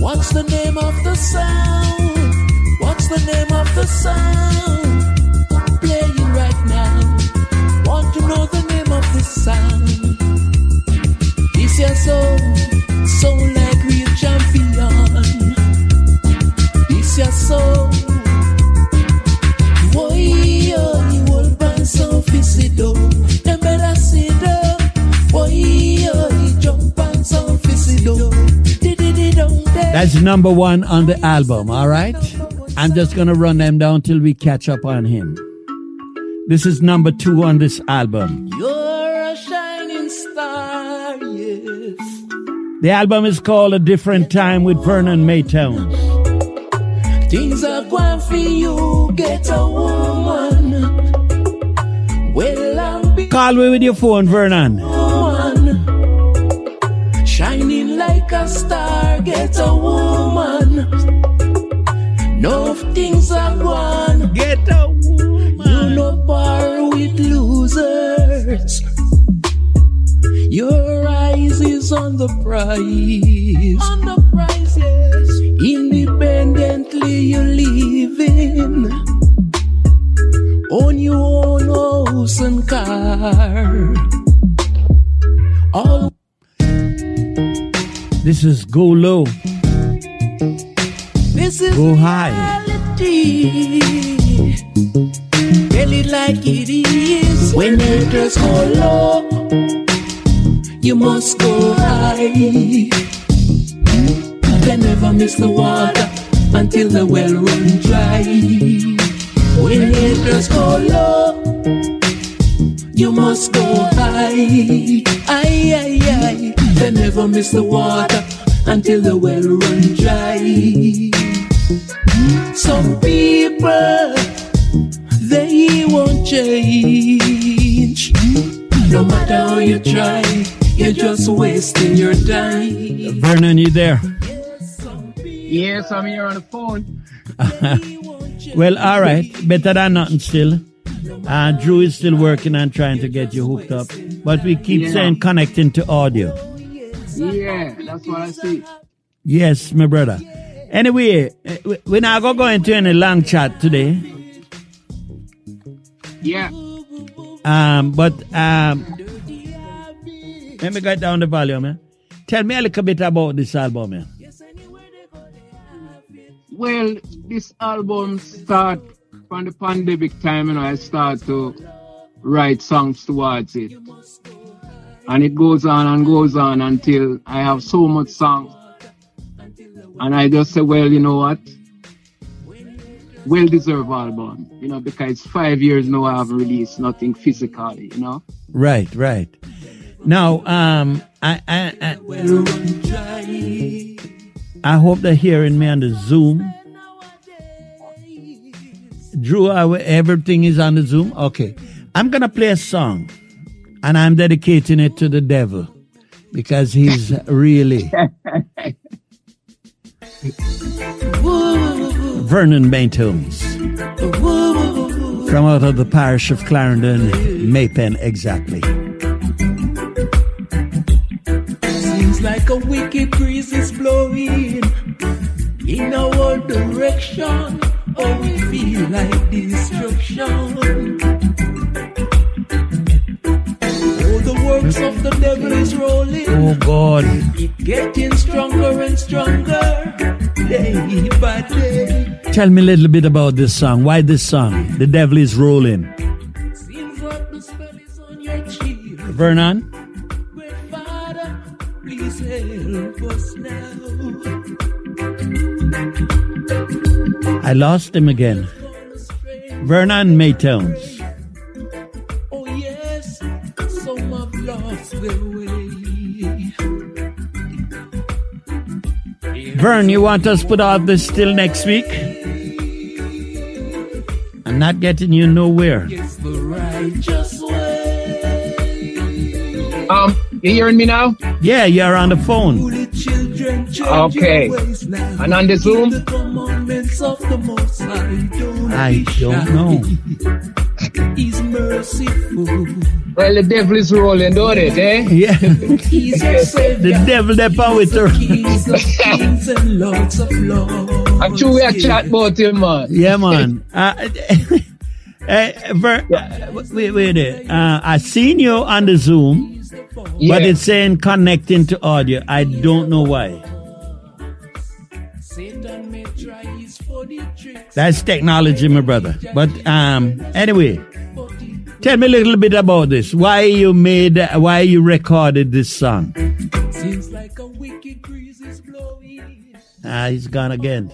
What's the name of the sound? What's the name of the sound? Playing right now. Want to know the name of the sound? This your soul, soul like real champion. This your soul. That's number one on the album, all right? I'm just going to run them down till we catch up on him. This is number two on this album. You're a shining star, yes. The album is called A Different Time with Vernon Maytones. Things are going for you, get a woman. Well, Call me with your phone, Vernon. Get a woman. No things are gone. Get a woman. You no bar with losers. Your eyes is on the prize. On the prize, yes. Independently you living. On your own house and car. All This is Go Low. This is Go high. reality. Tell it like it is. When haters go low, you must go high. They never miss the water until the well run dry. When haters go low, you must go high. Aye, aye, aye. They never miss the water until the well run dry. Some people, they won't change. No matter how you try, you're just wasting your time. Vernon, you there? Yes, I'm here on the phone. Well, all right. Better than nothing still. Uh, Drew is still working on trying to get you hooked up. But we keep Yeah. saying connecting to audio. Yeah, that's what I see. Yes, my brother. Anyway, eh, we- we're not going to go into any long chat today. Yeah. Um, but um, let me get down the volume, man. Tell me a little bit about this album, man. Well, this album start from the pandemic time, and I start to write songs towards it. And it goes on and goes on until I have so much songs. And I just say, well, you know what? Well deserved album, you know, because five years now I haven't released nothing physically, you know. Right, right. Now, um, I, I, I, I hope they're hearing me on the Zoom. Drew, everything is on the Zoom? Okay. I'm going to play a song and I'm dedicating it to the devil because he's really Vernon Maytones from out of the parish of Clarendon, Maypen, exactly. Seems like a wicked breeze is blowing in our direction. Oh, we feel like destruction. Works of the devil is rolling. Oh God. Getting stronger and stronger day by day. Tell me a little bit about this song. Why this song? The devil is rolling. Seems like the spell is on your cheek. Vernon? Father, please help us now. I lost him again. Vernon Maytones. Vern, you want us to put out this till next week? I'm not getting you nowhere. It's the. Um, you hearing me now? Yeah, you're on the phone. Holy children, change Okay. your ways. And on the Zoom? Commandments of the Most High I be don't know. He's merciful. Well, the devil is rolling, don't it, eh? Yeah. He's your savior. The devil that power with her. Kings of and lords of lords. I'm sure we are chat about him, man. Yeah, man. Uh, eh, Ver, uh, wait, wait there. Uh, I seen you on the Zoom, Yeah. but it's saying connecting to audio. I don't know why. Satan may try his funny tricks, That's technology, my brother. But um, anyway, tell me a little bit about this. Why you made? Why you recorded this song? seems like a wicked breeze is blowing. Ah, he's gone again.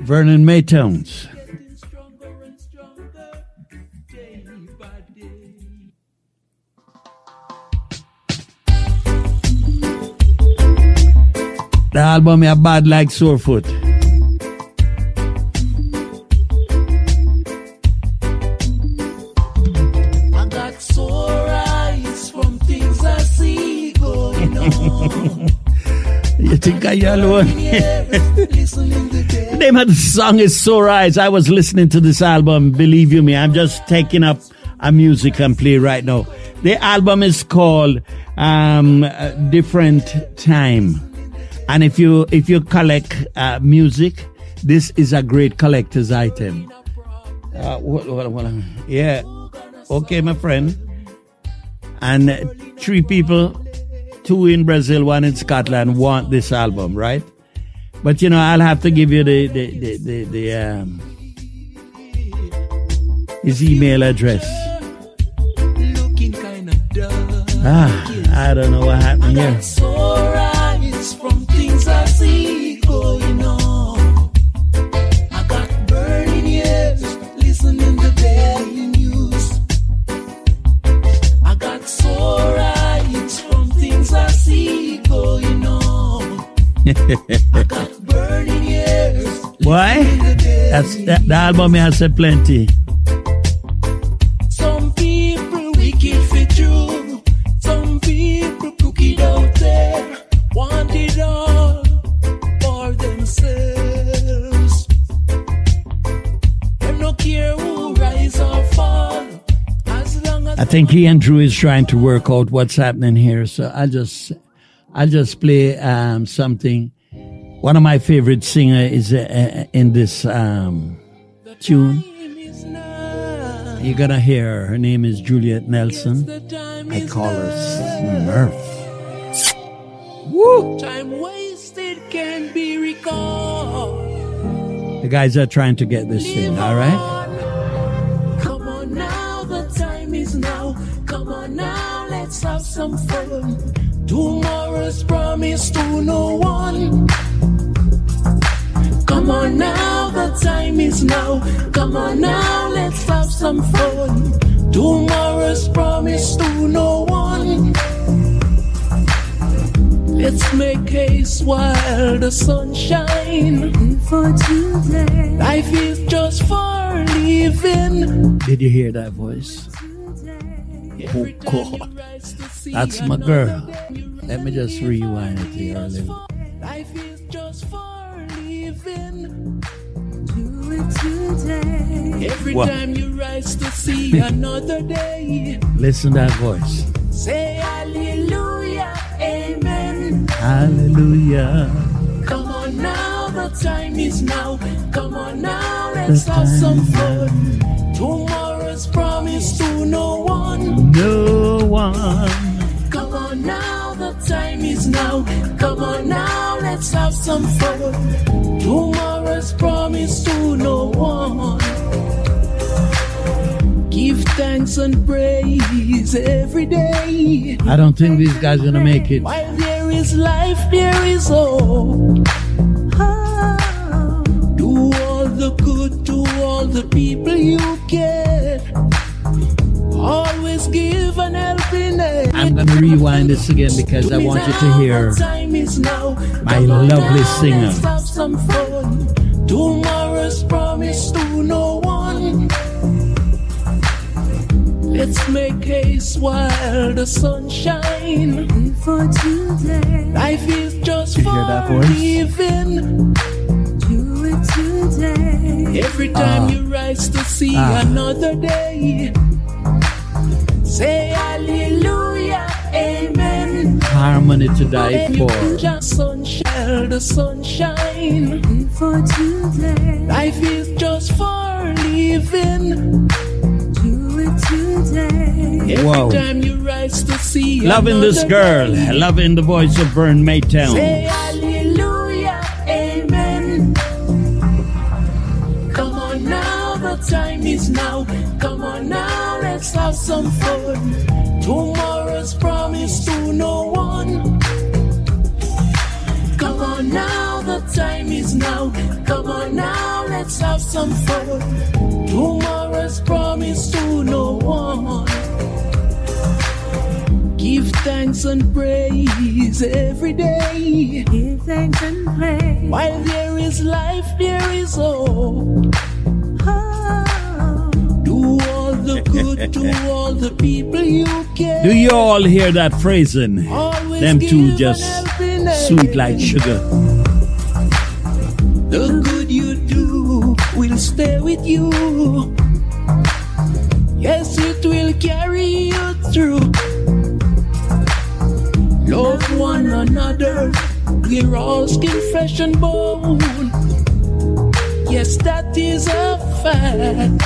Vernon oh, The album is bad like Sorefoot. I got sore eyes from things I see going on. You think I alone? The name of the song is Sore Eyes. I was listening to this album. Believe you me, I'm just taking up a music and play right now. The album is called um, Different Time, and if you if you collect uh, music, this is a great collector's item. Uh, what, what, what, yeah, okay, my friend. And three people, two in Brazil, one in Scotland, want this album, right? But you know, I'll have to give you the the the, the, the um, his email address. Ah, I don't know what happened here. Why? That's that, the album has said plenty. Think he and Drew is trying to work out what's happening here. So I'll just I'll just play um, something. One of my favorite singer is uh, uh, in this um, tune. time is now. You're gonna hear her. Her name is Juliet Nelson. I call her. Smurf. Woo! Time wasted can be recalled. The guys are trying to get this thing. All right. Come on now, let's have some fun. Tomorrow's promise to no one. Come on now, the time is now. Come on now, let's have some fun. Tomorrow's promise to no one. Let's make haste while the sun shines. for today. Life is just for living. Did you hear that voice? Oh God, that's my girl. Let me just rewind it here a little. Life is just for living. Do it today. Every What? time you rise to see another day, Listen to that voice. say hallelujah, amen. Hallelujah. Come on now, the time is now. Come on now, let's have some fun. Tomorrow's promise to no one. No one. Come on now, the time is now. Come on now, let's have some fun. Tomorrow's promise to no one. Give thanks and praise every day. I don't think these guys are gonna make it. While there is life, there is hope. Oh, Do all the good to all the people you can. Gonna rewind this again because I want you to hear Time is now. my lovely singer. Let's have some fun. Tomorrow's promise to no one. Let's make haste while the sun shines. For today. Life is just for living. Do it today. Every time you rise to see Ah. another day, say hallelujah. Harmony to die for. just sunshine, the sunshine. For today. Life is just for living. Do it today. Every Wow. time you rise to see Loving this girl, day, loving the voice of Vern Maytone. Say hallelujah, amen. Come on now, the time is now. Come on now, let's have some fun. Tomorrow's promise to no one. On now, the time is now. Come on now, let's have some fun. Tomorrow's promise to no one. Give thanks and praise every day. Give thanks and praise. While there is life, there is hope. Oh, Do all the good to all the people you can. Do you all hear that phrasing? Always Them two just an helping hand. Sweet like sugar. The good you do will stay with you. Yes, it will carry you through. Love one another. We're all skin, flesh, and bone. Yes, that is a fact.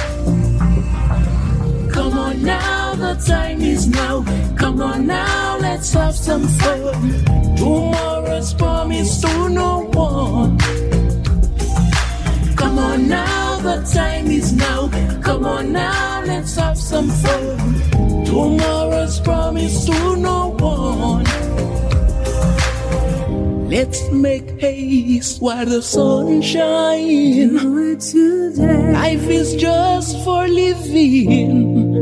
Come on now, the time is now. Come on now, let's have some fun. On now, let's have some fun. Tomorrow's promise to no one. Let's make haste while the sun shines. today. Life is just for living.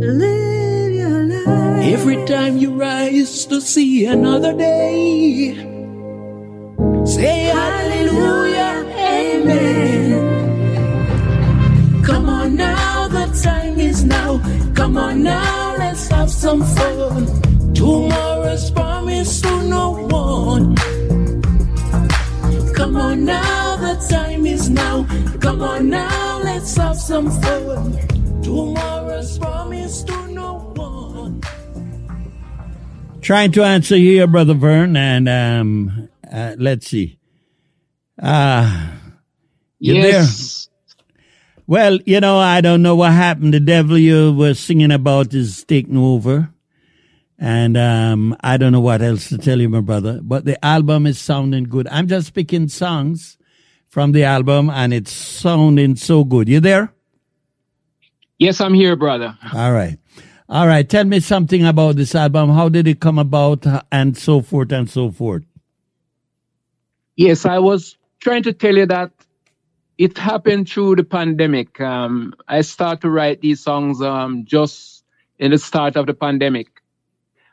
Live your life. Every time you rise to see another day, say hallelujah, amen. Come on time is now. Come on now, let's have some fun. Tomorrow's promise to no one. Come on now, the time is now. Come on now, let's have some fun. Tomorrow's promise to no one. Trying to answer here, Brother Vern, and um, uh, let's see. Uh, You there? Well, you know, I don't know what happened. The devil you were singing about is taking over. And um, I don't know what else to tell you, my brother. But the album is sounding good. I'm just picking songs from the album, and it's sounding so good. You there? Yes, I'm here, brother. All right. All right. Tell me something about this album. How did it come about, and so forth and so forth. Yes, I was trying to tell you that it happened through the pandemic. Um, I started to write these songs um, just in the start of the pandemic.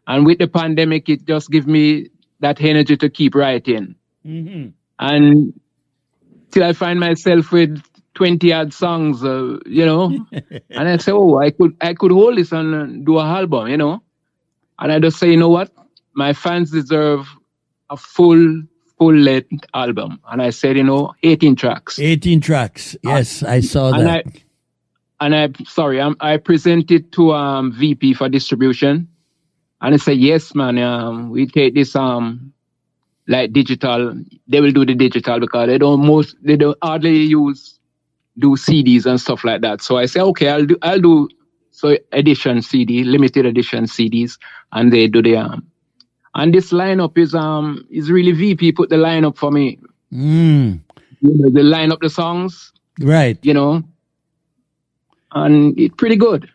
And with the pandemic, it just gave me that energy to keep writing. Mm-hmm. And till I find myself with 20 odd songs, uh, you know, and I say, oh, I could, I could hold this and uh, do a album, you know. And I just say, you know what? My fans deserve a full, full length album. And I said, you know, 18 tracks. 18 tracks. Yes, I saw and that. I, and I, sorry, I'm, I presented to um, VP for distribution, and I said, yes, man, um, we take this um, like digital. They will do the digital because they don't most, they don't hardly use do CDs and stuff like that. So I said, okay, I'll do, I'll do so edition CD, limited edition CDs, and they do the um. And this lineup is um is really VP put the lineup for me. Mm, You know, they line up the songs, right. you know, and it's pretty good.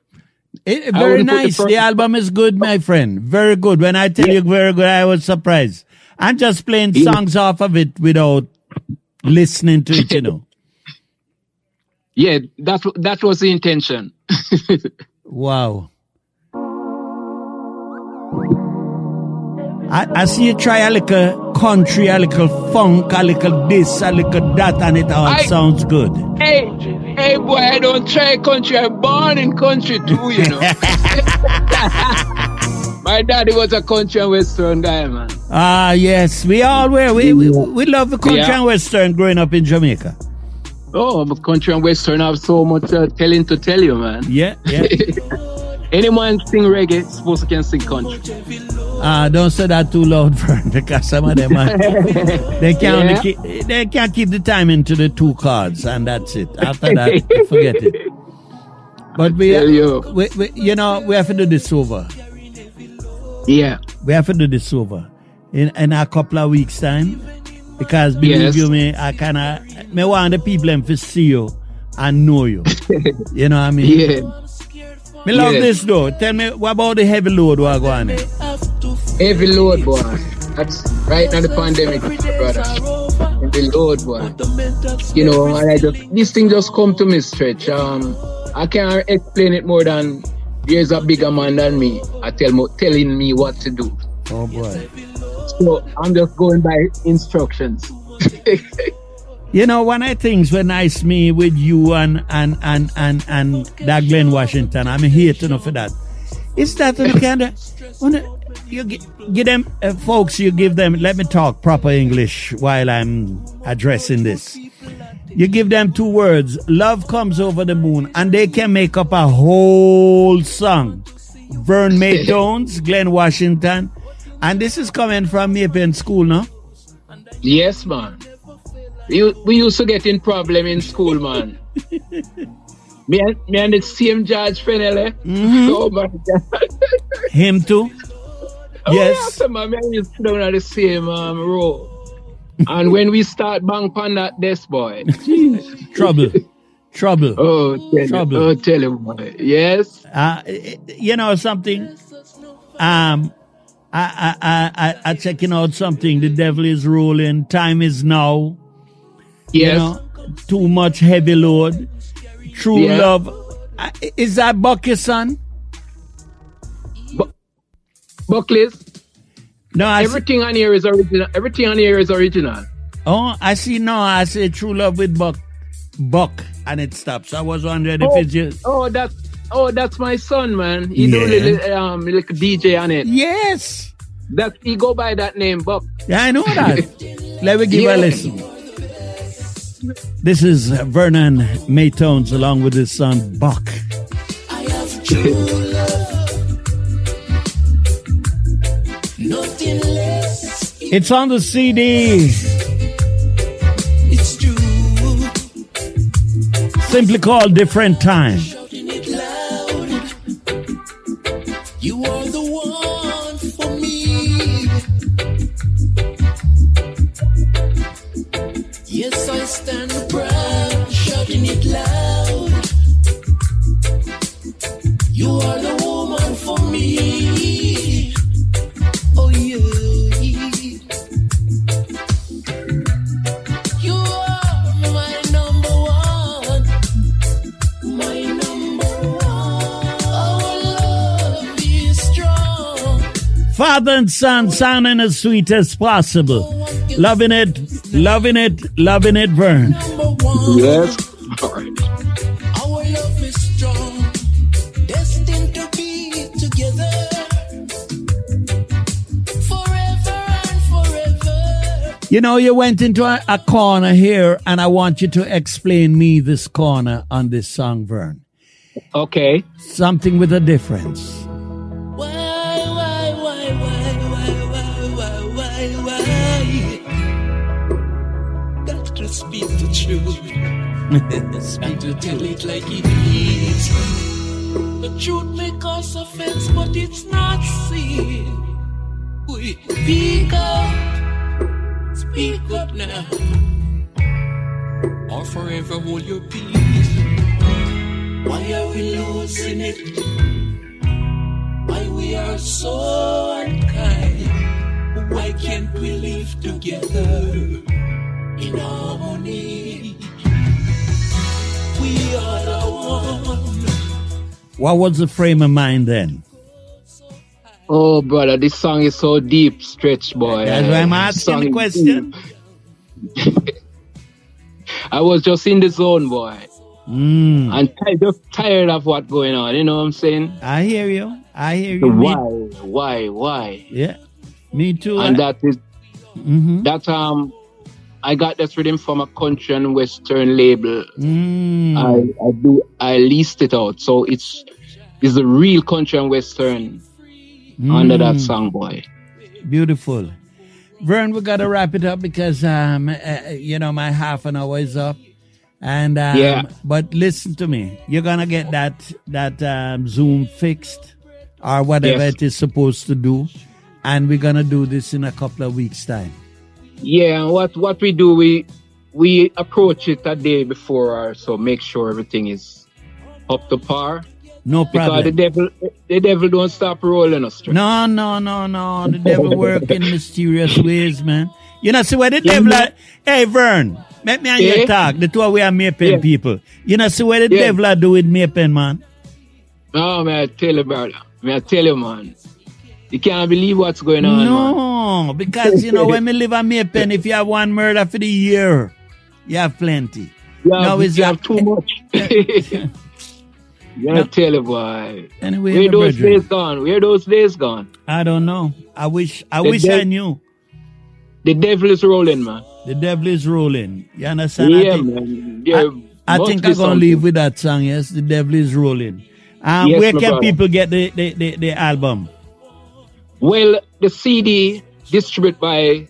It, very wouldn't the nice. The, album is good, my friend. Very good. When I tell Yeah. you very good, I was surprised. I'm just playing Yeah. songs off of it without listening to it, you know. Yeah, that that was the intention. Wow. I, I see you try a little country, a little funk, a little this, a little that, and it all I- sounds good. hey, hey, boy, I don't try country. I'm born in country too, you know. My daddy was a country and western guy, man. Ah, yes, we all were. We, we, we love the country Yeah. and western growing up in Jamaica. Oh, but country and western have so much uh, telling to tell you, man. Yeah, yeah. Any man sing reggae, supposed to can sing country. Ah, don't say that too loud, Vern, because some of them are, they can't Yeah. keep, they can't keep the time into the two cards, and that's it. After that, forget it. But we, Tell you. we, we, you know, we have to do this over. Yeah. We have to do this over in in a couple of weeks time, because believe Yes. you me, I kind of me want the people them to see you and know you. you know what I mean? Yeah. Me love Yes. this though. Tell me what about the heavy load what go on? Heavy load, boy. That's right now the pandemic, brother. Heavy load, boy. You know, and I just this thing just come to me stretch. Um, I can't explain it more than there's a bigger man than me. I tell me, telling me what to do. Oh boy. So I'm just going by instructions. You know, one of the things when I see me with you and and and and and that Glenn Washington, I'm here to know for that. Is that you kind of you gi- give them uh, folks, you give them. Let me talk proper English while I'm addressing this. You give them two words: "Love comes over the moon," and they can make up a whole song. Vern May Jones, Glenn Washington, and this is coming from Maypen School, no? yes, man. We, we used to get in problem in school, man. me, and, me and the same George Fennelly. Oh my God. Him too. Oh, Yes. yeah, man, me and sit down at the same um, row. and when we start bang on that desk, boy. Trouble. Trouble. Oh, tell Trouble. you, oh, tell him, boy. Yes. Uh, you know something? Um, I, I, I, I, I checking out something. The devil is rolling. Time is now. Yes. You know, too much heavy load. True Yeah. love. Is that Bucky's son? Buckley's. No, I see, Everything on here is original. Everything on here is original. oh, I see. No, I say true love with Buck, Buck, and it stops. I was wondering if Oh, it's just oh, that's oh, that's my son, man. He do little um like DJ on it. yes. That he go by that name, Buck. Yeah, I know that. Let me give Yeah. a listen. This is Vernon Maytones along with his son Buck. It's on the CD. Simply called Different Time. Father and son sounding as sweet as possible. Loving it, loving it, loving it, Vern. Yes. Our love is strong. Destined to be together. Forever and forever. You know, you went into a, a corner here, and I want you to explain me this corner on this song, Vern. Okay. Something with a difference. Got to speak the truth. Speak to tell it like it is. The truth may cause offense, but it's not sin. We speak up, speak up now, or forever hold your peace. Why are we losing it? Why we are so? Why can't we live together in harmony? We are the one. What was the frame of mind then? Oh, brother, this song is so deep, stretch boy. That's why I'm asking the question. I was just in the zone, boy. Mm. and I just tired of what going on. You know what I'm saying? I hear you. I hear you. Why, why, why? Yeah. Me too. And that is mm-hmm. that um I got this rhythm from a country and western label. mm. I, I do I leased it out. So it's it's the real country and western under that Mm. song boy. Beautiful. Vern, we gotta wrap it up because um, uh, you know my half an hour is up, and um, Yeah. But listen to me, you're gonna get that that um, Zoom fixed or whatever Yes. it is supposed to do, and we're gonna do this in a couple of weeks' time. Yeah, what what we do we we approach it a day before or so make sure everything is up to par. No problem. Because the devil the devil don't stop rolling us straight. No, no, no, no. The devil work in mysterious ways, man. You know, see where the Yeah, devil are, Hey Vern, let me and you Yeah. talk. The two of we are Maypen Yeah. people. You know, see where the Yeah. devil are do with Maypen, man. No man, I tell you brother. Man, I tell you man. You can't believe what's going on. man. No, because you know when we live on Maypen, if you have one murder for the year, you have plenty. You have, No, it's you have too much. you No. tell boy. Anyway, Where those brethren, days gone? Where those days gone? I don't know. I wish I The wish I knew. The devil is rolling, man. The devil is rolling. You understand? I yeah, think, man. Yeah, I must think I'm gonna leave with that song. Yes, the devil is rolling. Um, Yes, where can brother. people get the, the, the, the album? Well, the CD distributed by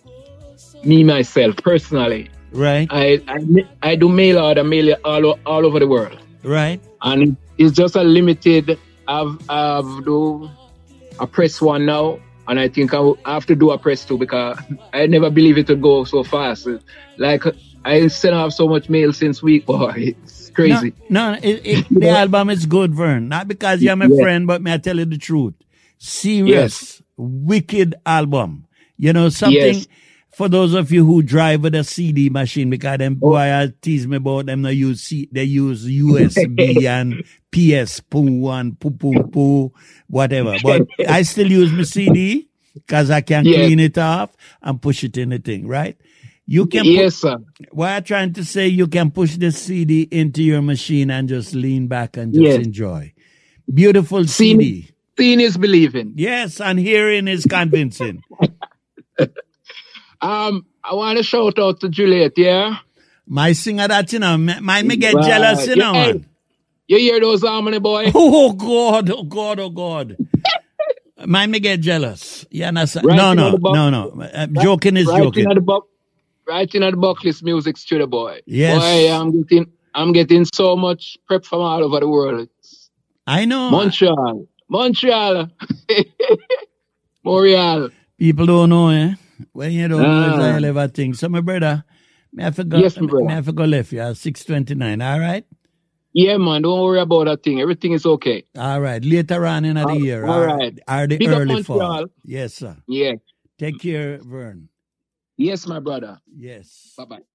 me myself personally. Right, I I, I do mail order, mail all, all over the world, right. and it's just a limited. I've I've do a press one now, and I think I will have to do a press two because I never believe it would go so fast. Like I sent off so much mail since week, boy, it's crazy. No, no, it, it, the album is good, Vern. Not because you're my Yeah. friend, but may I tell you the truth. Serious, wicked album. You know, something Yes. for those of you who drive with a CD machine, because them Oh. boy I tease me about them they use C, they use USB and PS poo and poo poo poo, whatever. But I still use my CD because I can Yes. clean it off and push it in the thing, right? You can Yes, sir. what I'm trying to say, you can push the CD into your machine and just lean back and just Yes. enjoy. Beautiful CD. Seeing is believing. Yes, and hearing is convincing. Um, I want to shout out to Juliet. Yeah. My singer that, you know, m- mind me get Right. jealous, you know, Yeah. man. You hear those harmony, boy? Oh, God, oh, God, oh, God. mind me get jealous. You understand? Right no, no, no, no. Uh, joking is right joking. in the right in the Bucklist Music Studio, boy. Yes. Boy, I'm getting, I'm getting so much prep from all over the world. I know. Montreal, Montreal, Montreal. People don't know, eh? When you don't know, it's a Ah. hell a thing. So, my brother, may I forgot, Yes, my brother. may I forgot left you at 629, all right? Yeah, man. Don't worry about that thing. Everything is okay. All right, later on in the All- year, all or, right. the Big early fall. Yes, sir. Yeah. Take care, Vern. Yes, my brother. Yes. Bye bye.